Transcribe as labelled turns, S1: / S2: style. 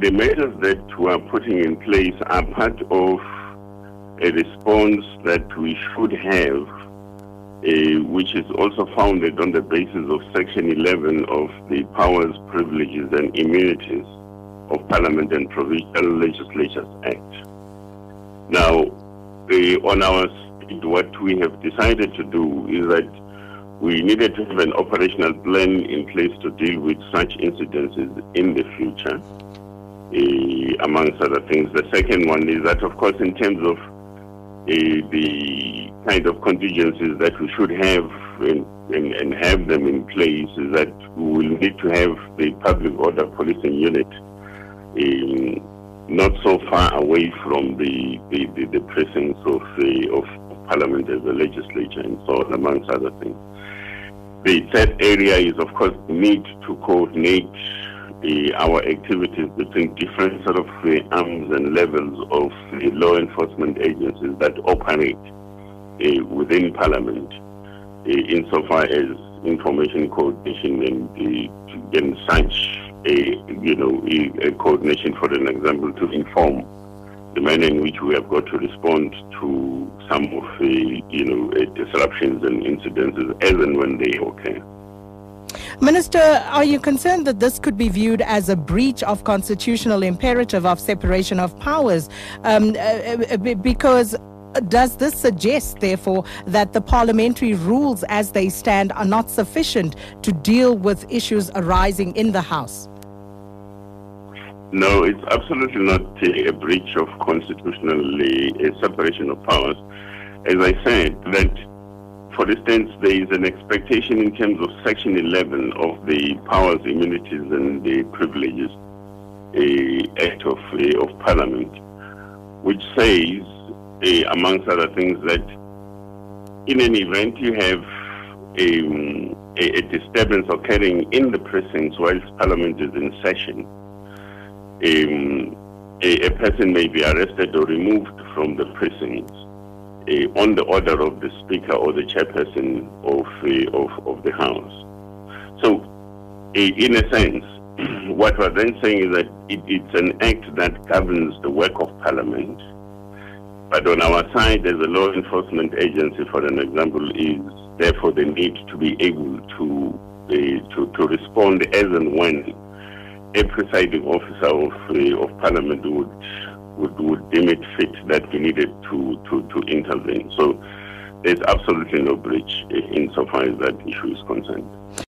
S1: the measures that we are putting in place are part of a response that we should have, uh, which is also founded on the basis of Section 11 of the Powers, Privileges and Immunities of Parliament and Provincial Legislatures Act. Now, uh, on our side, what we have decided to do is that we needed to have an operational plan in place to deal with such incidences in the future, uh, amongst other things. The second one is that, of course, in terms of uh, the kind of contingencies that we should have and, and, and, have them in place, is that we will need to have the public order policing unit um, not so far away from the, the, the, the precincts of, the, of Parliament as a legislature and so on, amongst other things. The third area is, of course, the need to coordinate uh, our activities between different sort of uh, arms and levels of uh, law enforcement agencies that operate uh, within Parliament, uh, insofar as information coordination and, and such, you know, coordination, for an example, to inform the manner in which we have got to respond to some of the, you know, disruptions and incidences as and when they occur.
S2: Minister, are you concerned that this could be viewed as a breach of constitutional imperative of separation of powers? Um, uh, uh because does this suggest, therefore, that the parliamentary rules as they stand are not sufficient to deal with issues arising in the House?
S1: No, it's absolutely not a breach of constitutional a separation of powers. As I said, that for instance, there is an expectation in terms of Section 11 of the Powers, Immunities and the Privileges uh, Act of, uh, of Parliament, which says, uh, amongst other things, that in an event you have um, a, a, disturbance occurring in the precincts whilst Parliament is in session, um, a, a, person may be arrested or removed from the precincts uh, on the order of the Speaker or the Chairperson of, of, of the House. So, in a sense, what we're then saying is that it, it's an act that governs the work of Parliament. But on our side, as a law enforcement agency, for an example, is therefore the need to be able to, uh, to, to respond as and when a presiding officer of, uh, of Parliament would, would, would deem it fit that we needed to, to, to intervene. So there's absolutely no breach insofar as that issue is concerned.